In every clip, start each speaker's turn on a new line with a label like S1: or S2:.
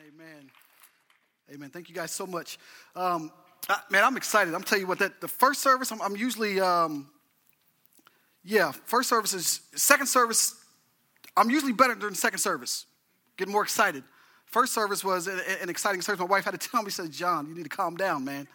S1: Amen. Amen. Thank you guys so much. Um, uh, man, I'm excited. I'm telling you what, that the first service, I'm, I'm usually, um, yeah, first service is, second service, I'm usually better during second service, getting more excited. First service was an, an exciting service. My wife had to tell me, she said, John, you need to calm down, man.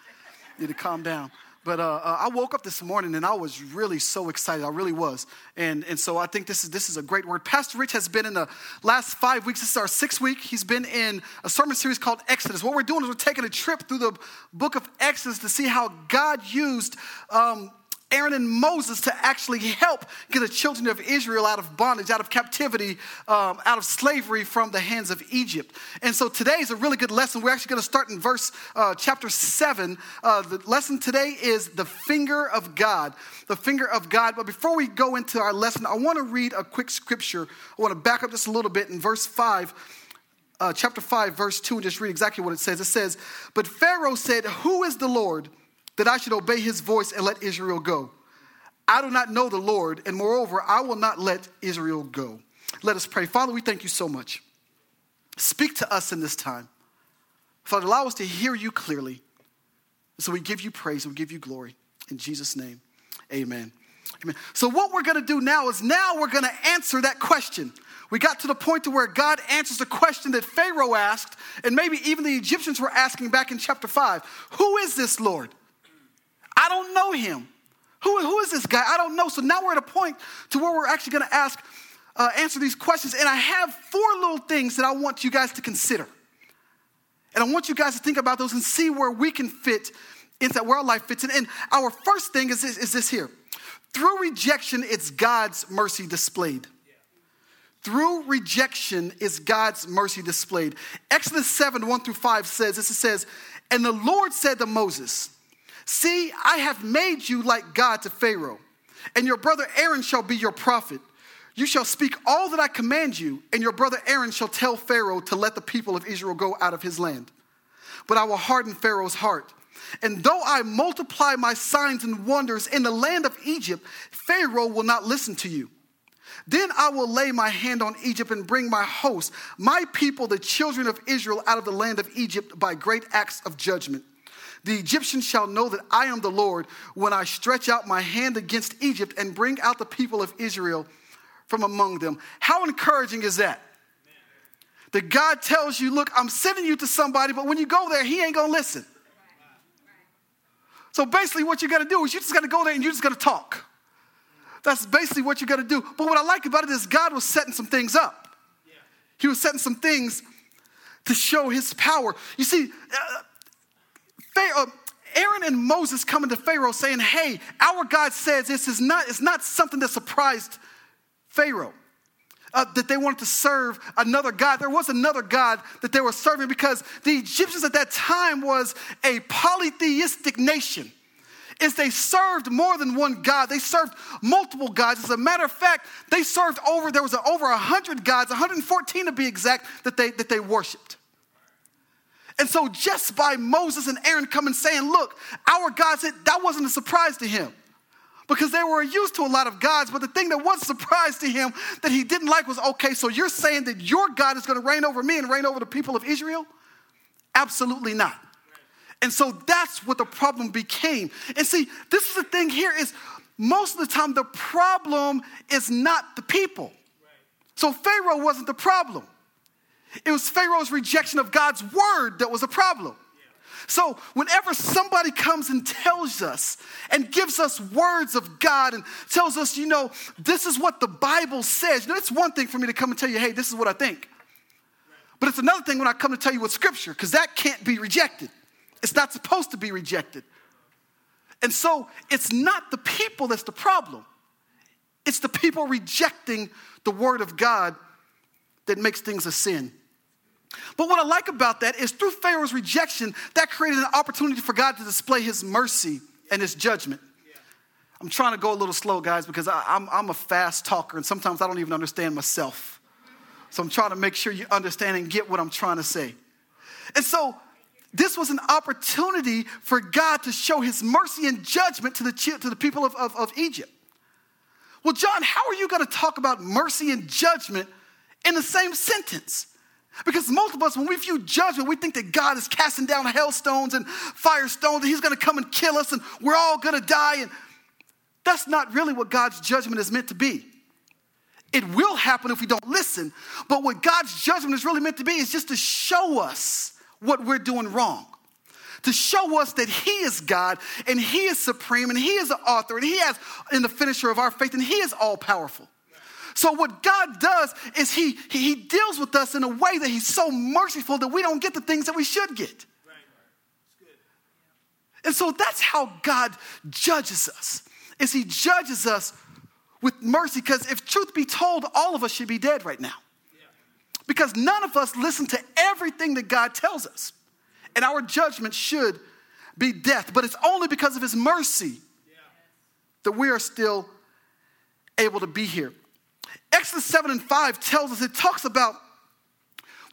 S1: You need to calm down. But uh, uh, I woke up this morning and I was really so excited. I really was. And, and so I think this is, this is a great word. Pastor Rich has been in the last five weeks. This is our sixth week. He's been in a sermon series called Exodus. What we're doing is we're taking a trip through the book of Exodus to see how God used um, Aaron and Moses to actually help get the children of Israel out of bondage, out of captivity, um, out of slavery from the hands of Egypt. And so today is a really good lesson. We're actually going to start in verse uh, chapter 7. Uh, the lesson today is the finger of God. The finger of God. But before we go into our lesson, I want to read a quick scripture. I want to back up just a little bit in verse 5. Uh, chapter 5, verse 2, and just read exactly what it says. It says, But Pharaoh said, Who is the Lord? That I should obey his voice and let Israel go. I do not know the Lord, and moreover, I will not let Israel go. Let us pray. Father, we thank you so much. Speak to us in this time. Father, allow us to hear you clearly. So we give you praise and we give you glory. In Jesus' name, amen. Amen. So what we're going to do now is now we're going to answer that question. We got to the point to where God answers the question that Pharaoh asked, and maybe even the Egyptians were asking back in chapter 5. Who is this Lord? I don't know him. Who, who is this guy? I don't know. So now we're at a point to where we're actually going to ask, uh, answer these questions. And I have four little things that I want you guys to consider. And I want you guys to think about those and see where we can fit into that, where our life fits in. And our first thing is this, is this here. Through rejection, it's God's mercy displayed. Through rejection is God's mercy displayed. Exodus 7, 1 through 5 says this it says, And the Lord said to Moses, See, I have made you like God to Pharaoh, and your brother Aaron shall be your prophet. You shall speak all that I command you, and your brother Aaron shall tell Pharaoh to let the people of Israel go out of his land. But I will harden Pharaoh's heart. And though I multiply my signs and wonders in the land of Egypt, Pharaoh will not listen to you. Then I will lay my hand on Egypt and bring my host, my people, the children of Israel, out of the land of Egypt by great acts of judgment. The Egyptians shall know that I am the Lord when I stretch out my hand against Egypt and bring out the people of Israel from among them. How encouraging is that? That God tells you, look, I'm sending you to somebody, but when you go there, he ain't gonna listen. So basically, what you gotta do is you just gotta go there and you just gotta talk. That's basically what you gotta do. But what I like about it is God was setting some things up. He was setting some things to show his power. You see, uh, Pharaoh, uh, Aaron and Moses coming to Pharaoh saying, Hey, our God says this is not, it's not something that surprised Pharaoh. Uh, that they wanted to serve another God. There was another God that they were serving because the Egyptians at that time was a polytheistic nation. Is they served more than one God. They served multiple gods. As a matter of fact, they served over, there was over 100 gods, 114 to be exact, that they, that they worshiped. And so, just by Moses and Aaron coming saying, Look, our God said that wasn't a surprise to him because they were used to a lot of gods. But the thing that was a surprise to him that he didn't like was okay, so you're saying that your God is going to reign over me and reign over the people of Israel? Absolutely not. And so that's what the problem became. And see, this is the thing here is most of the time the problem is not the people. So Pharaoh wasn't the problem. It was Pharaoh's rejection of God's word that was a problem. So, whenever somebody comes and tells us and gives us words of God and tells us, you know, this is what the Bible says, you know, it's one thing for me to come and tell you, hey, this is what I think. But it's another thing when I come to tell you what scripture, because that can't be rejected. It's not supposed to be rejected. And so, it's not the people that's the problem, it's the people rejecting the word of God that makes things a sin. But what I like about that is through Pharaoh's rejection, that created an opportunity for God to display his mercy and his judgment. I'm trying to go a little slow, guys, because I, am I'm, I'm a fast talker and sometimes I don't even understand myself. So I'm trying to make sure you understand and get what I'm trying to say. And so this was an opportunity for God to show his mercy and judgment to the, to the people of, of, of Egypt. Well, John, how are you going to talk about mercy and judgment in the same sentence? Because most of us, when we view judgment, we think that God is casting down hailstones and firestones, and He's gonna come and kill us, and we're all gonna die. And that's not really what God's judgment is meant to be. It will happen if we don't listen, but what God's judgment is really meant to be is just to show us what we're doing wrong. To show us that He is God and He is supreme and He is the author and He has in the finisher of our faith and He is all powerful. So what God does is he, he, he deals with us in a way that he's so merciful that we don't get the things that we should get. And so that's how God judges us. Is he judges us with mercy because if truth be told, all of us should be dead right now. Because none of us listen to everything that God tells us. And our judgment should be death, but it's only because of his mercy that we are still able to be here. Exodus 7 and 5 tells us, it talks about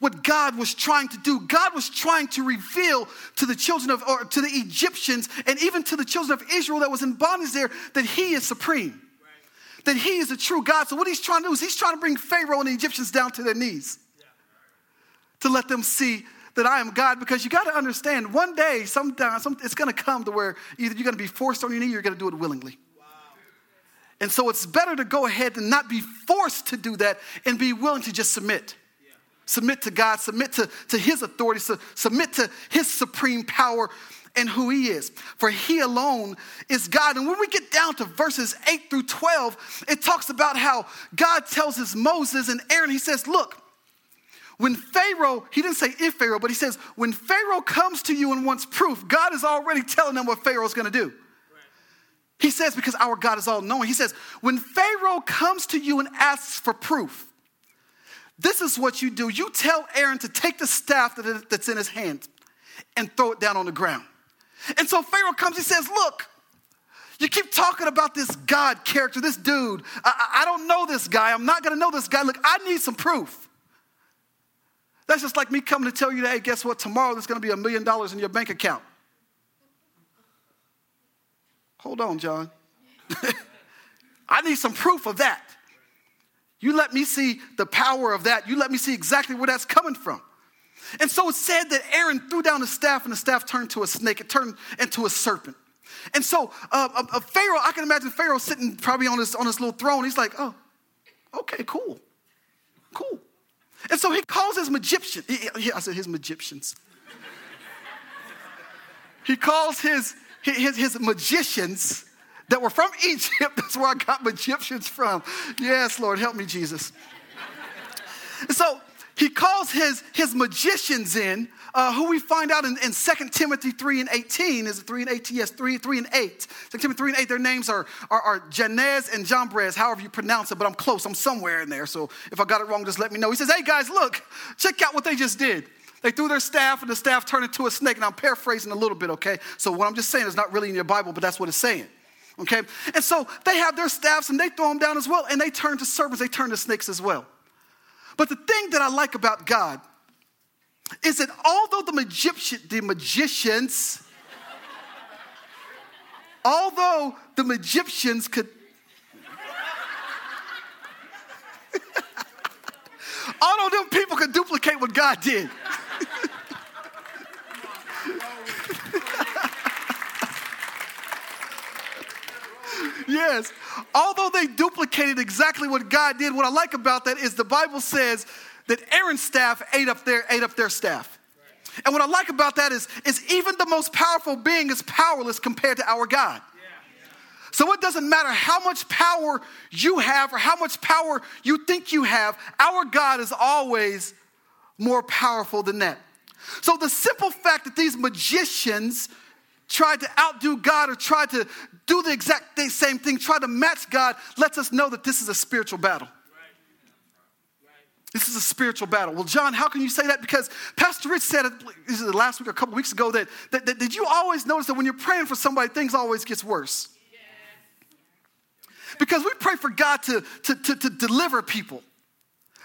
S1: what God was trying to do. God was trying to reveal to the children of, or to the Egyptians, and even to the children of Israel that was in bondage there, that He is supreme, right. that He is the true God. So, what He's trying to do is He's trying to bring Pharaoh and the Egyptians down to their knees to let them see that I am God. Because you got to understand, one day, sometime, some, it's going to come to where either you're going to be forced on your knee or you're going to do it willingly. And so it's better to go ahead and not be forced to do that and be willing to just submit. Submit to God, submit to, to His authority, su- submit to His supreme power and who He is. For He alone is God. And when we get down to verses 8 through 12, it talks about how God tells his Moses and Aaron, He says, Look, when Pharaoh, he didn't say if Pharaoh, but he says, when Pharaoh comes to you and wants proof, God is already telling them what Pharaoh's gonna do. He says, because our God is all knowing. He says, when Pharaoh comes to you and asks for proof, this is what you do. You tell Aaron to take the staff that's in his hand and throw it down on the ground. And so Pharaoh comes, he says, Look, you keep talking about this God character, this dude. I, I don't know this guy. I'm not going to know this guy. Look, I need some proof. That's just like me coming to tell you, hey, guess what? Tomorrow there's going to be a million dollars in your bank account. Hold on, John. I need some proof of that. You let me see the power of that. You let me see exactly where that's coming from. And so it said that Aaron threw down the staff and the staff turned to a snake. It turned into a serpent. And so uh, a, uh, a uh, Pharaoh, I can imagine Pharaoh sitting probably on his, on his little throne. He's like, oh, okay, cool, cool. And so he calls his he, I said his Egyptians. he calls his his, his magicians that were from Egypt. That's where I got my Egyptians from. Yes, Lord, help me, Jesus. so he calls his, his magicians in, uh, who we find out in, in 2 Timothy 3 and 18. Is it 3 and 18? Yes, 3, 3 and 8. 2 Timothy 3 and 8, their names are, are, are Jannes and Jambres, however you pronounce it, but I'm close. I'm somewhere in there. So if I got it wrong, just let me know. He says, hey guys, look, check out what they just did. They threw their staff, and the staff turned into a snake. And I'm paraphrasing a little bit, okay? So what I'm just saying is not really in your Bible, but that's what it's saying. Okay? And so they have their staffs and they throw them down as well, and they turn to serpents, they turn to snakes as well. But the thing that I like about God is that although the, Egyptian, the magicians, although the magicians could all of them people could duplicate what God did. Yes. Although they duplicated exactly what God did, what I like about that is the Bible says that Aaron's staff ate up their, ate up their staff. And what I like about that is, is even the most powerful being is powerless compared to our God. So it doesn't matter how much power you have or how much power you think you have, our God is always more powerful than that. So the simple fact that these magicians tried to outdo God or tried to do the exact same thing, try to match God, lets us know that this is a spiritual battle. This is a spiritual battle. Well, John, how can you say that? Because Pastor Rich said this it last week or a couple weeks ago that, that, that did you always notice that when you're praying for somebody, things always gets worse? Because we pray for God to, to, to, to deliver people,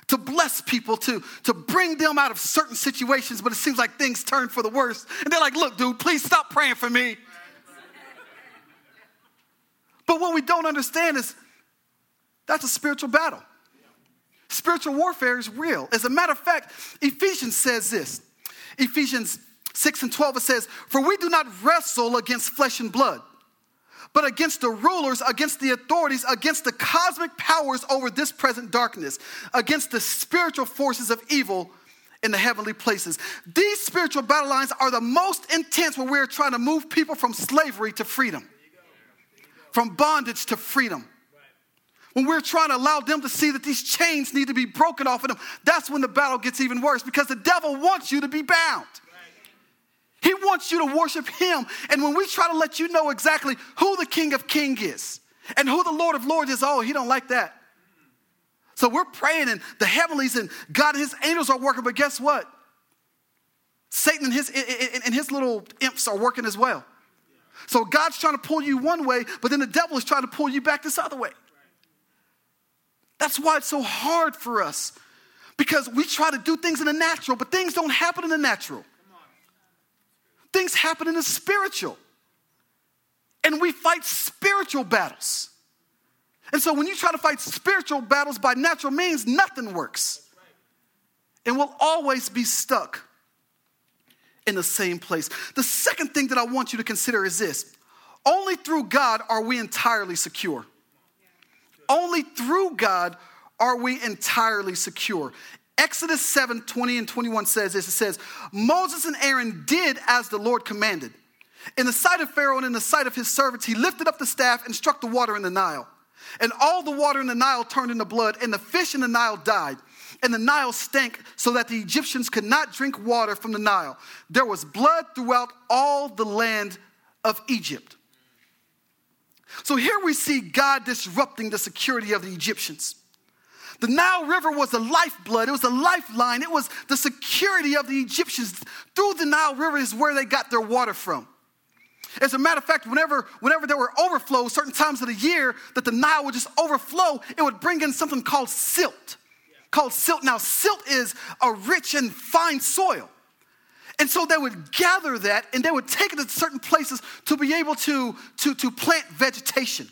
S1: to bless people, to, to bring them out of certain situations, but it seems like things turn for the worse. And they're like, look, dude, please stop praying for me. But what we don't understand is that's a spiritual battle. Spiritual warfare is real. As a matter of fact, Ephesians says this Ephesians 6 and 12, it says, For we do not wrestle against flesh and blood, but against the rulers, against the authorities, against the cosmic powers over this present darkness, against the spiritual forces of evil in the heavenly places. These spiritual battle lines are the most intense when we're trying to move people from slavery to freedom, from bondage to freedom. When we're trying to allow them to see that these chains need to be broken off of them, that's when the battle gets even worse because the devil wants you to be bound. He wants you to worship him. And when we try to let you know exactly who the King of Kings is and who the Lord of Lords is, oh, he don't like that. So we're praying and the heavenlies and God and his angels are working, but guess what? Satan and his, and his little imps are working as well. So God's trying to pull you one way, but then the devil is trying to pull you back this other way. That's why it's so hard for us because we try to do things in the natural, but things don't happen in the natural. Things happen in the spiritual. And we fight spiritual battles. And so when you try to fight spiritual battles by natural means, nothing works. And we'll always be stuck in the same place. The second thing that I want you to consider is this only through God are we entirely secure. Only through God are we entirely secure. Exodus 7 20 and 21 says this it says, Moses and Aaron did as the Lord commanded. In the sight of Pharaoh and in the sight of his servants, he lifted up the staff and struck the water in the Nile. And all the water in the Nile turned into blood, and the fish in the Nile died. And the Nile stank so that the Egyptians could not drink water from the Nile. There was blood throughout all the land of Egypt. So here we see God disrupting the security of the Egyptians. The Nile River was the lifeblood, it was a lifeline, it was the security of the Egyptians. Through the Nile River is where they got their water from. As a matter of fact, whenever, whenever there were overflows, certain times of the year that the Nile would just overflow, it would bring in something called silt. Called silt. Now, silt is a rich and fine soil. And so they would gather that and they would take it to certain places to be able to, to, to plant vegetation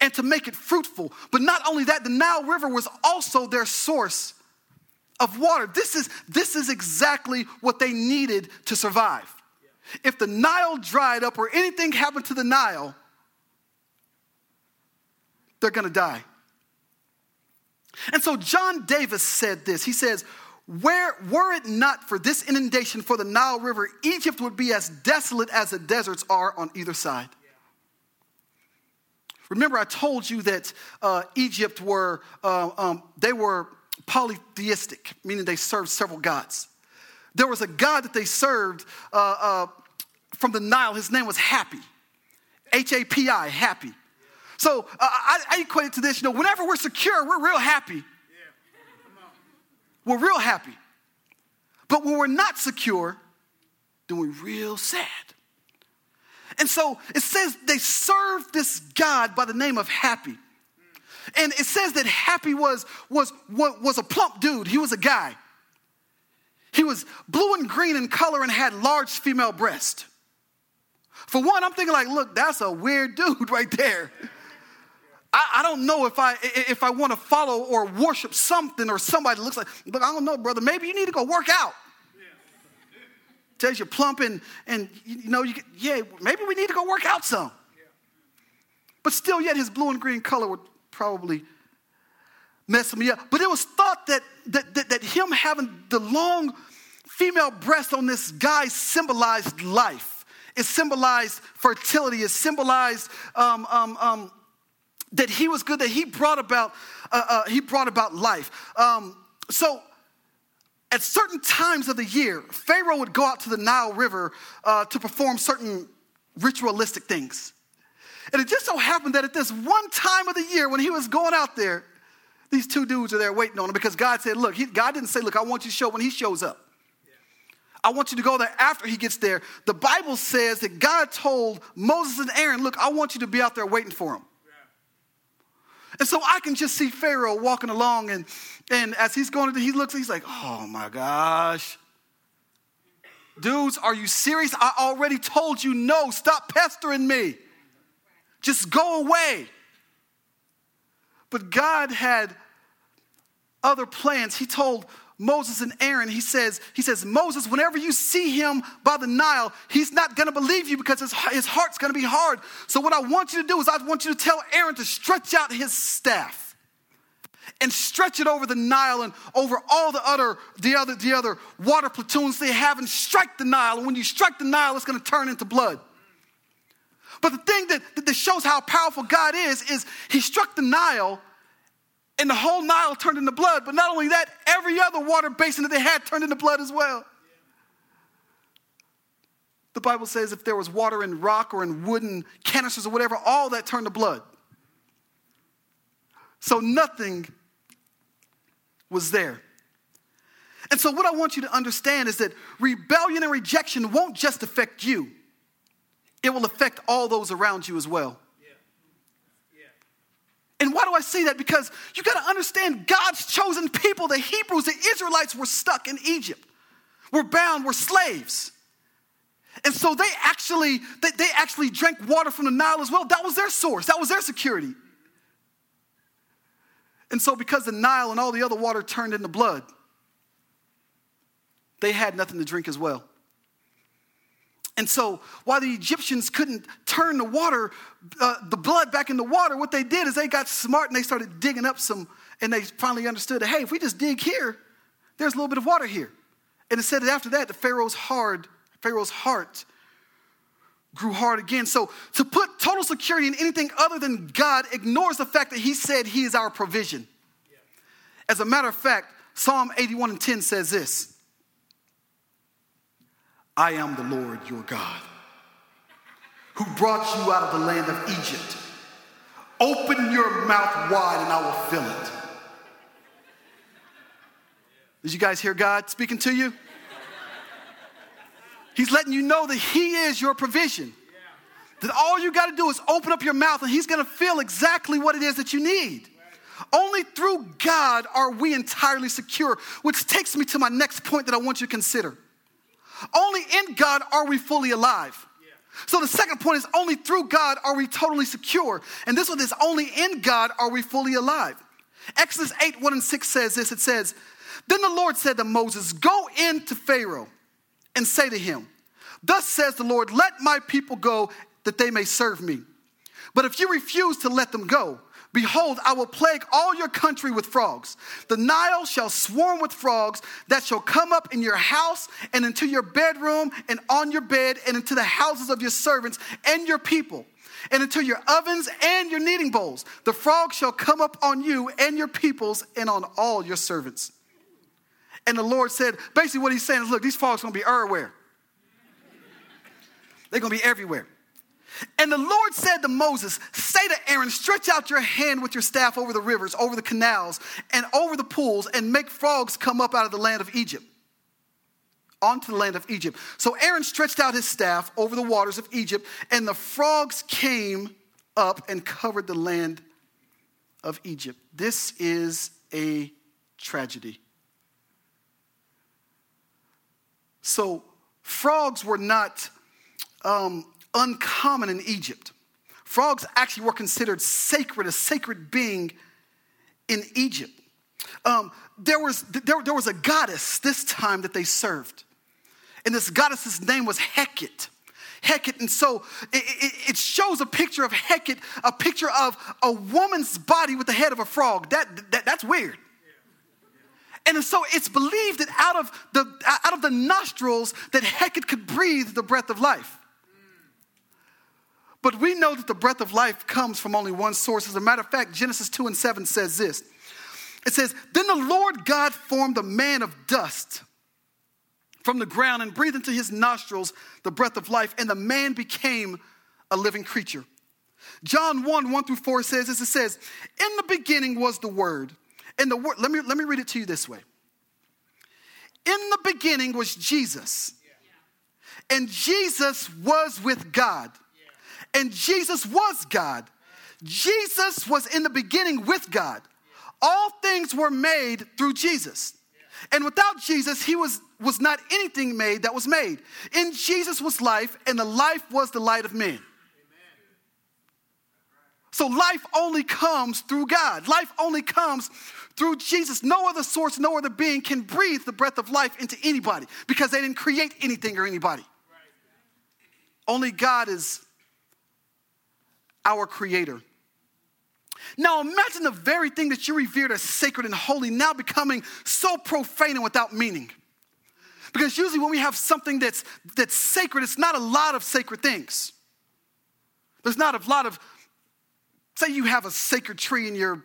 S1: and to make it fruitful. But not only that, the Nile River was also their source of water. This is, this is exactly what they needed to survive. If the Nile dried up or anything happened to the Nile, they're gonna die. And so John Davis said this. He says, where, were it not for this inundation for the Nile River, Egypt would be as desolate as the deserts are on either side. Remember, I told you that uh, Egypt were, uh, um, they were polytheistic, meaning they served several gods. There was a god that they served uh, uh from the Nile. His name was Happy, H A P I, Happy. So uh, I, I equate it to this, you know, whenever we're secure, we're real happy we're real happy. But when we're not secure, then we're real sad. And so it says they served this God by the name of Happy. And it says that Happy was, was, was a plump dude. He was a guy. He was blue and green in color and had large female breasts. For one, I'm thinking like, look, that's a weird dude right there. I, I don't know if I if I want to follow or worship something or somebody that looks like, but I don't know, brother. Maybe you need to go work out. Tells you plump and, and you know, you get, yeah, maybe we need to go work out some. But still, yet his blue and green color would probably mess me up. But it was thought that, that, that, that him having the long female breast on this guy symbolized life. It symbolized fertility. It symbolized um, um, um, that he was good, that he brought about, uh, uh, he brought about life. Um, so at certain times of the year, Pharaoh would go out to the Nile River uh, to perform certain ritualistic things. And it just so happened that at this one time of the year when he was going out there, these two dudes are there waiting on him because God said, Look, he, God didn't say, Look, I want you to show when he shows up. I want you to go there after he gets there. The Bible says that God told Moses and Aaron, Look, I want you to be out there waiting for him. And so I can just see Pharaoh walking along, and, and as he's going, to he looks, he's like, oh my gosh. Dudes, are you serious? I already told you no. Stop pestering me. Just go away. But God had other plans, he told Moses and Aaron, he says, he says, Moses, whenever you see him by the Nile, he's not gonna believe you because his, his heart's gonna be hard. So what I want you to do is I want you to tell Aaron to stretch out his staff and stretch it over the Nile and over all the other, the other, the other water platoons they have and strike the Nile. And when you strike the Nile, it's gonna turn into blood. But the thing that, that shows how powerful God is, is he struck the Nile and the whole Nile turned into blood. But not only that, every other water basin that they had turned into blood as well. The Bible says if there was water in rock or in wooden canisters or whatever, all that turned to blood. So nothing was there. And so, what I want you to understand is that rebellion and rejection won't just affect you, it will affect all those around you as well. And why do I say that? Because you got to understand God's chosen people, the Hebrews, the Israelites were stuck in Egypt, were bound, were slaves. And so they actually, they, they actually drank water from the Nile as well. That was their source, that was their security. And so, because the Nile and all the other water turned into blood, they had nothing to drink as well. And so, while the Egyptians couldn't turn the water, uh, the blood back into water, what they did is they got smart and they started digging up some, and they finally understood that, hey, if we just dig here, there's a little bit of water here. And it said that after that, the Pharaoh's hard, Pharaoh's heart grew hard again. So to put total security in anything other than God ignores the fact that He said He is our provision. As a matter of fact, Psalm 81 and 10 says this. I am the Lord your God, who brought you out of the land of Egypt. Open your mouth wide and I will fill it. Did you guys hear God speaking to you? He's letting you know that He is your provision. That all you got to do is open up your mouth and He's going to fill exactly what it is that you need. Only through God are we entirely secure, which takes me to my next point that I want you to consider. Only in God are we fully alive. So the second point is only through God are we totally secure. And this one is only in God are we fully alive. Exodus 8, 1 and 6 says this it says, Then the Lord said to Moses, Go in to Pharaoh and say to him, Thus says the Lord, let my people go that they may serve me. But if you refuse to let them go, Behold, I will plague all your country with frogs. The Nile shall swarm with frogs that shall come up in your house and into your bedroom and on your bed and into the houses of your servants and your people and into your ovens and your kneading bowls. The frogs shall come up on you and your peoples and on all your servants. And the Lord said, basically, what he's saying is, look, these frogs are gonna be everywhere. They're gonna be everywhere. And the Lord said to Moses, Say to Aaron, stretch out your hand with your staff over the rivers, over the canals, and over the pools, and make frogs come up out of the land of Egypt, onto the land of Egypt. So Aaron stretched out his staff over the waters of Egypt, and the frogs came up and covered the land of Egypt. This is a tragedy. So, frogs were not um, uncommon in Egypt. Frogs actually were considered sacred, a sacred being in Egypt. Um, there, was, there, there was a goddess this time that they served. And this goddess's name was Hecate. Hecate. And so it, it, it, shows a picture of Hecate, a picture of a woman's body with the head of a frog. That, that, that's weird. And so it's believed that out of, the, out of the nostrils that Hecate could breathe the breath of life. But we know that the breath of life comes from only one source. As a matter of fact, Genesis 2 and 7 says this it says, Then the Lord God formed a man of dust from the ground and breathed into his nostrils the breath of life, and the man became a living creature. John 1 1 through 4 says this it says, In the beginning was the Word. And the Word, let me, let me read it to you this way. In the beginning was Jesus, and Jesus was with God and Jesus was God. Jesus was in the beginning with God. All things were made through Jesus. And without Jesus, he was, was not anything made that was made. In Jesus was life, and the life was the light of men. So life only comes through God. Life only comes through Jesus. No other source, no other being can breathe the breath of life into anybody because they didn't create anything or anybody. Only God is our creator. Now imagine the very thing that you revered as sacred and holy now becoming so profane and without meaning. Because usually when we have something that's, that's sacred, it's not a lot of sacred things. There's not a lot of, say you have a sacred tree in your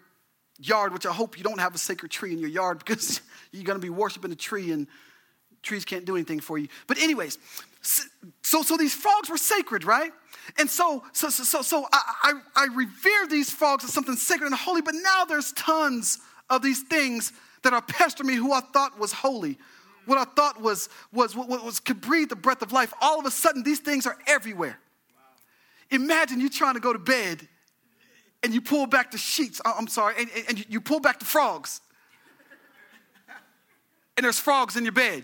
S1: yard, which I hope you don't have a sacred tree in your yard because you're going to be worshiping a tree and trees can't do anything for you. But anyways, so, so these frogs were sacred, right? And so, so, so, so, so I, I, I revere these frogs as something sacred and holy, but now there's tons of these things that are pestering me who I thought was holy, what I thought was, was, what was could breathe the breath of life. All of a sudden, these things are everywhere. Wow. Imagine you trying to go to bed and you pull back the sheets, uh, I'm sorry, and, and you pull back the frogs. and there's frogs in your bed.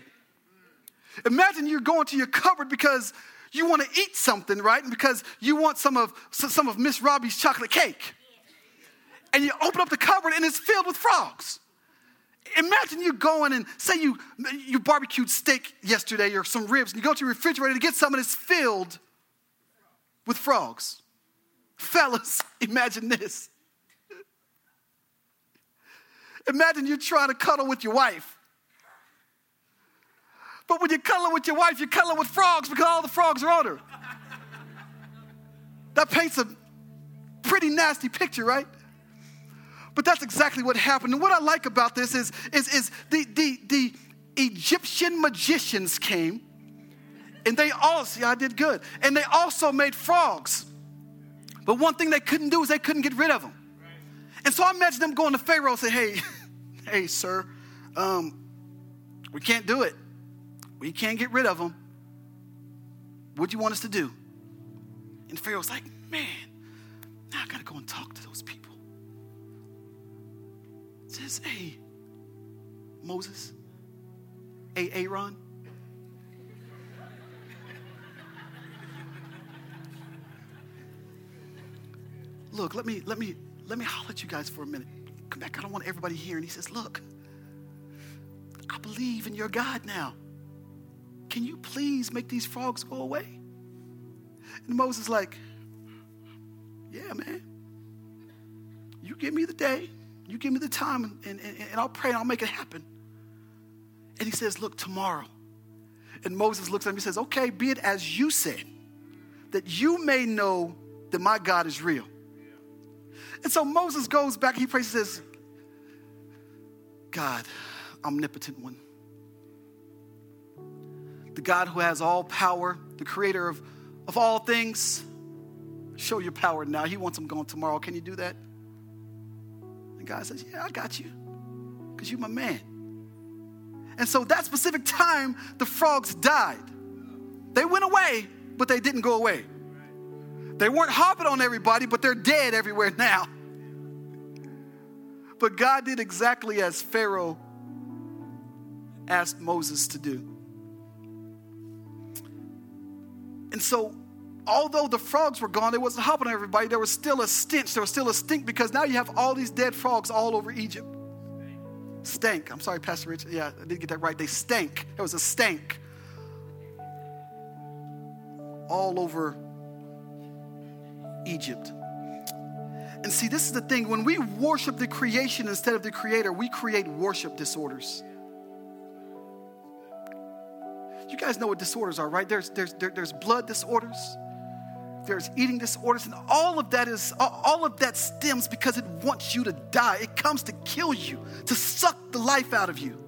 S1: Imagine you're going to your cupboard because you want to eat something, right? And because you want some of some of Miss Robbie's chocolate cake. And you open up the cupboard and it's filled with frogs. Imagine you going and say you you barbecued steak yesterday or some ribs, and you go to your refrigerator to get some, and it's filled with frogs. Fellas, imagine this. Imagine you're trying to cuddle with your wife but when you're cuddling with your wife, you're cuddling with frogs because all the frogs are on her. That paints a pretty nasty picture, right? But that's exactly what happened. And what I like about this is, is, is the, the, the Egyptian magicians came and they all, see, I did good. And they also made frogs. But one thing they couldn't do is they couldn't get rid of them. And so I imagine them going to Pharaoh and say, hey, hey, sir, um, we can't do it. We can't get rid of them. What do you want us to do? And Pharaoh's like, man, now I got to go and talk to those people. says, hey, Moses, hey, Aaron. Look, let me, let me, let me holler at you guys for a minute. Come back. I don't want everybody here. And he says, look, I believe in your God now. Can you please make these frogs go away? And Moses like, Yeah, man. You give me the day, you give me the time, and, and, and I'll pray and I'll make it happen. And he says, Look, tomorrow. And Moses looks at him and says, Okay, be it as you said, that you may know that my God is real. And so Moses goes back, he prays, and says, God, omnipotent one God who has all power, the creator of, of all things. Show your power now. He wants them gone tomorrow. Can you do that? And God says, Yeah, I got you. Because you're my man. And so that specific time, the frogs died. They went away, but they didn't go away. They weren't hopping on everybody, but they're dead everywhere now. But God did exactly as Pharaoh asked Moses to do. And so, although the frogs were gone, it wasn't hopping on everybody. There was still a stench. There was still a stink because now you have all these dead frogs all over Egypt. Stank. I'm sorry, Pastor Rich. Yeah, I didn't get that right. They stank. There was a stank all over Egypt. And see, this is the thing. When we worship the creation instead of the creator, we create worship disorders. You guys know what disorders are, right? There's, there's, there, there's blood disorders, there's eating disorders, and all of that is all of that stems because it wants you to die. It comes to kill you, to suck the life out of you.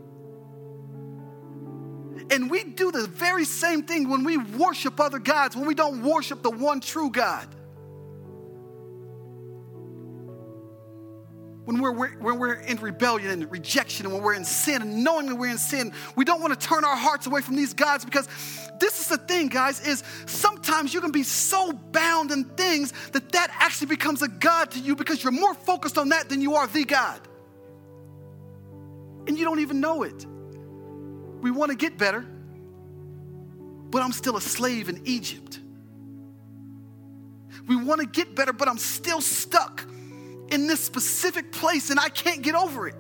S1: And we do the very same thing when we worship other gods, when we don't worship the one true God. When we're, when we're in rebellion and rejection and when we're in sin and knowing that we're in sin, we don't want to turn our hearts away from these gods because this is the thing, guys, is sometimes you can be so bound in things that that actually becomes a God to you because you're more focused on that than you are the God. And you don't even know it. We want to get better, but I'm still a slave in Egypt. we want to get better, but I'm still stuck in this specific place and I can't get over it.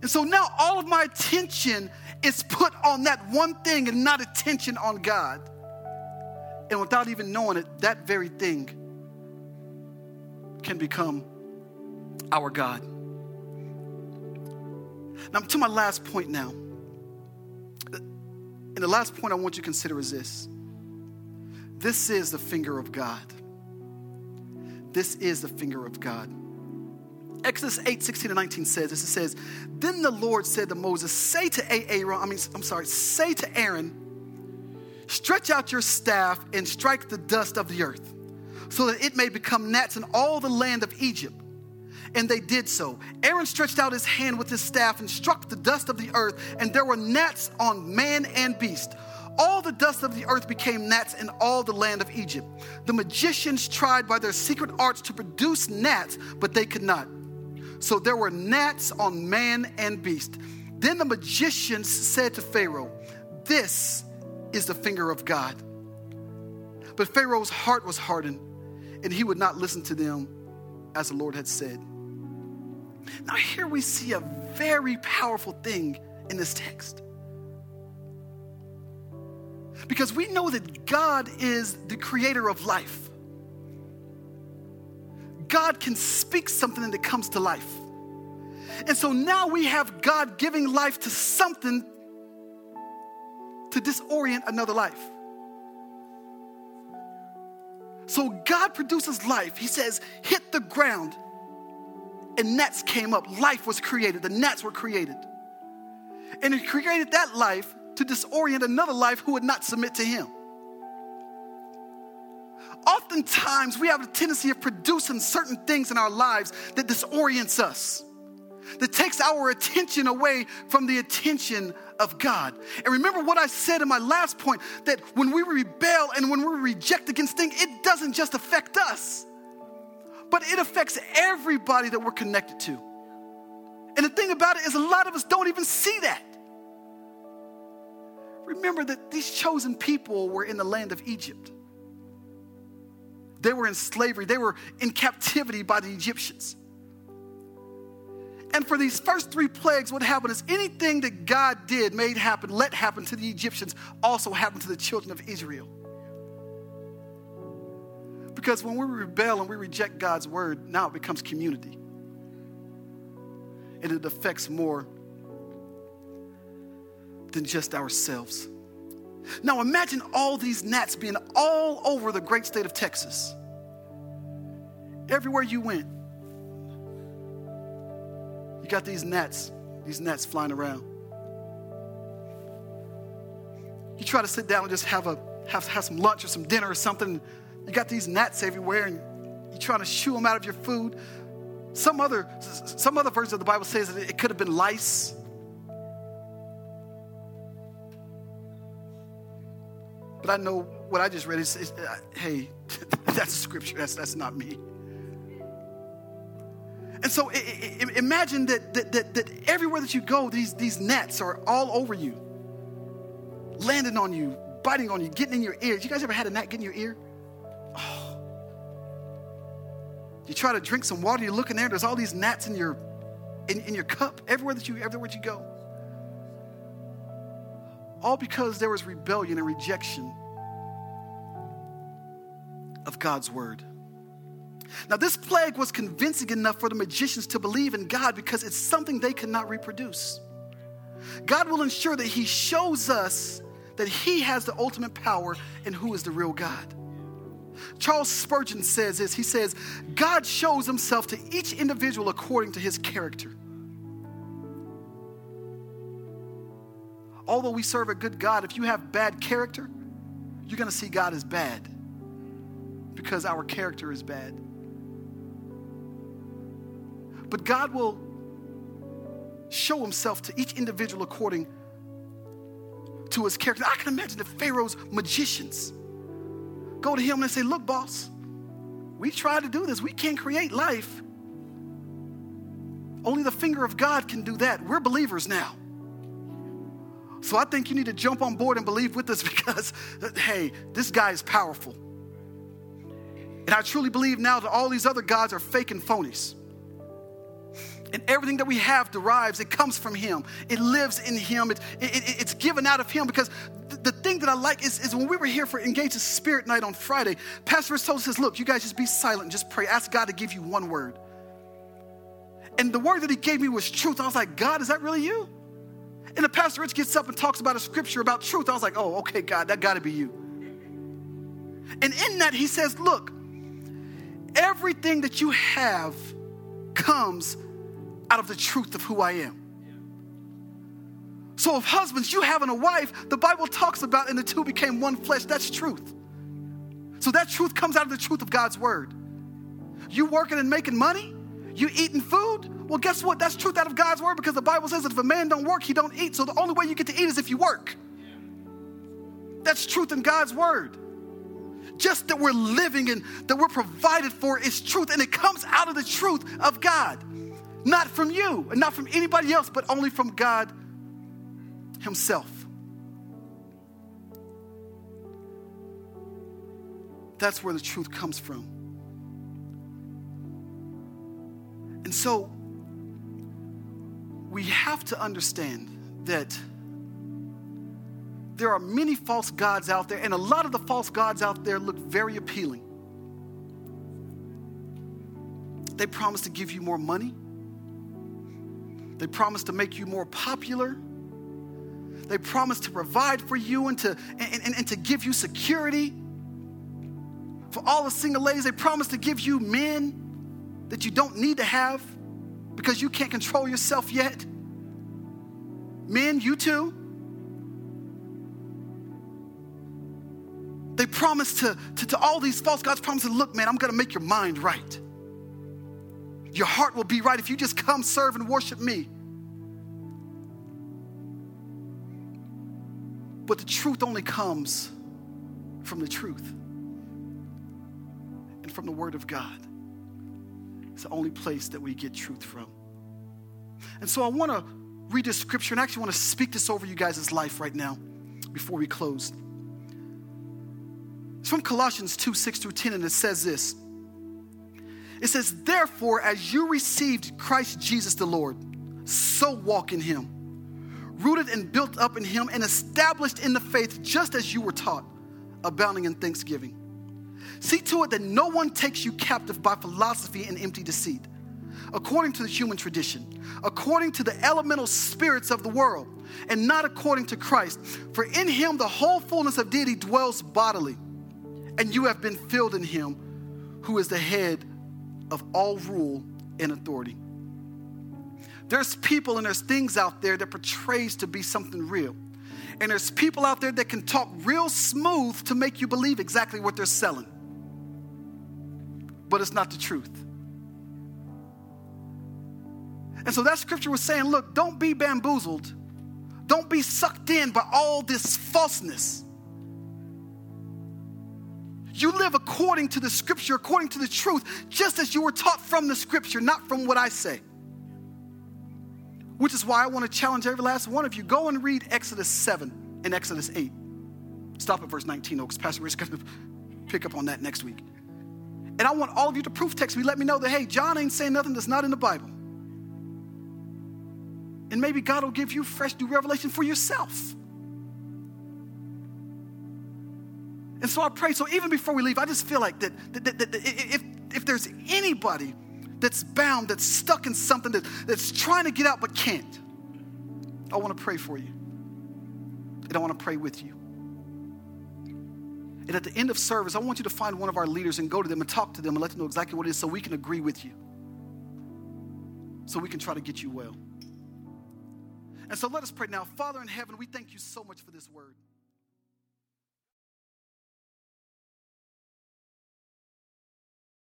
S1: And so now all of my attention is put on that one thing and not attention on God. And without even knowing it, that very thing can become our God. Now, to my last point now. And the last point I want you to consider is this this is the finger of God. This is the finger of God. Exodus 8, 16 and 19 says this. It says, Then the Lord said to Moses, Say to Aaron, I mean, I'm sorry, say to Aaron, stretch out your staff and strike the dust of the earth, so that it may become gnats in all the land of Egypt. And they did so. Aaron stretched out his hand with his staff and struck the dust of the earth, and there were gnats on man and beast. All the dust of the earth became gnats in all the land of Egypt. The magicians tried by their secret arts to produce gnats, but they could not. So there were gnats on man and beast. Then the magicians said to Pharaoh, This is the finger of God. But Pharaoh's heart was hardened, and he would not listen to them as the Lord had said. Now, here we see a very powerful thing in this text. Because we know that God is the creator of life. God can speak something that comes to life. And so now we have God giving life to something to disorient another life. So God produces life. He says, hit the ground, and gnats came up. Life was created. The gnats were created. And He created that life to disorient another life who would not submit to Him oftentimes we have a tendency of producing certain things in our lives that disorients us, that takes our attention away from the attention of God. And remember what I said in my last point that when we rebel and when we reject against things, it doesn't just affect us, but it affects everybody that we're connected to. And the thing about it is, a lot of us don't even see that. Remember that these chosen people were in the land of Egypt. They were in slavery, they were in captivity by the Egyptians. And for these first three plagues, what happened is anything that God did, made happen, let happen to the Egyptians, also happened to the children of Israel. Because when we rebel and we reject God's word, now it becomes community. And it affects more than just ourselves. Now imagine all these gnats being all over the great state of Texas. Everywhere you went, you got these gnats, these gnats flying around. You try to sit down and just have a have, have some lunch or some dinner or something. You got these gnats everywhere, and you're trying to shoo them out of your food. Some other some other version of the Bible says that it could have been lice. But I know what I just read is, is uh, hey, that's scripture. That's, that's not me. And so imagine that, that, that, that everywhere that you go, these, these nets are all over you, landing on you, biting on you, getting in your ears. You guys ever had a gnat get in your ear? Oh. You try to drink some water, you look in there, there's all these gnats in your, in, in your cup, everywhere that you, everywhere you go. All because there was rebellion and rejection of God's word. Now, this plague was convincing enough for the magicians to believe in God because it's something they cannot reproduce. God will ensure that He shows us that He has the ultimate power and who is the real God. Charles Spurgeon says this He says, God shows Himself to each individual according to His character. Although we serve a good God, if you have bad character, you're going to see God as bad because our character is bad. But God will show himself to each individual according to his character. I can imagine the Pharaoh's magicians go to him and say, Look, boss, we tried to do this. We can't create life. Only the finger of God can do that. We're believers now. So I think you need to jump on board and believe with us because, hey, this guy is powerful. And I truly believe now that all these other gods are fake and phonies. And everything that we have derives, it comes from Him. It lives in Him. It, it, it, it's given out of Him. Because th- the thing that I like is, is when we were here for Engage the Spirit night on Friday, Pastor Rich us, Look, you guys just be silent and just pray. Ask God to give you one word. And the word that He gave me was truth. I was like, God, is that really you? And the Pastor Rich gets up and talks about a scripture about truth. I was like, Oh, okay, God, that got to be you. And in that, He says, Look, everything that you have comes out of the truth of who I am. So, if husbands, you having a wife, the Bible talks about, and the two became one flesh, that's truth. So, that truth comes out of the truth of God's word. You working and making money, you eating food, well, guess what? That's truth out of God's word because the Bible says that if a man don't work, he don't eat. So, the only way you get to eat is if you work. That's truth in God's word. Just that we're living and that we're provided for is truth, and it comes out of the truth of God. Not from you and not from anybody else, but only from God Himself. That's where the truth comes from. And so we have to understand that there are many false gods out there, and a lot of the false gods out there look very appealing. They promise to give you more money. They promise to make you more popular. They promise to provide for you and to, and, and, and to give you security. For all the single ladies, they promise to give you men that you don't need to have because you can't control yourself yet. Men, you too. They promise to, to, to all these false gods, promise to look, man, I'm gonna make your mind right. Your heart will be right if you just come serve and worship me. But the truth only comes from the truth and from the Word of God. It's the only place that we get truth from. And so I want to read this scripture and I actually want to speak this over you guys' life right now before we close. It's from Colossians 2 6 through 10, and it says this. It says, Therefore, as you received Christ Jesus the Lord, so walk in him, rooted and built up in him, and established in the faith just as you were taught, abounding in thanksgiving. See to it that no one takes you captive by philosophy and empty deceit, according to the human tradition, according to the elemental spirits of the world, and not according to Christ. For in him the whole fullness of deity dwells bodily, and you have been filled in him who is the head of all rule and authority. There's people and there's things out there that portrays to be something real. And there's people out there that can talk real smooth to make you believe exactly what they're selling. But it's not the truth. And so that scripture was saying, look, don't be bamboozled. Don't be sucked in by all this falseness. You live according to the scripture, according to the truth, just as you were taught from the scripture, not from what I say. Which is why I want to challenge every last one of you. Go and read Exodus 7 and Exodus 8. Stop at verse 19, though, because Pastor Rick's going to pick up on that next week. And I want all of you to proof text me, let me know that, hey, John ain't saying nothing that's not in the Bible. And maybe God will give you fresh new revelation for yourself. And so I pray. So even before we leave, I just feel like that, that, that, that if, if there's anybody that's bound, that's stuck in something, that, that's trying to get out but can't, I want to pray for you. And I want to pray with you. And at the end of service, I want you to find one of our leaders and go to them and talk to them and let them know exactly what it is so we can agree with you. So we can try to get you well. And so let us pray now. Father in heaven, we thank you so much for this word.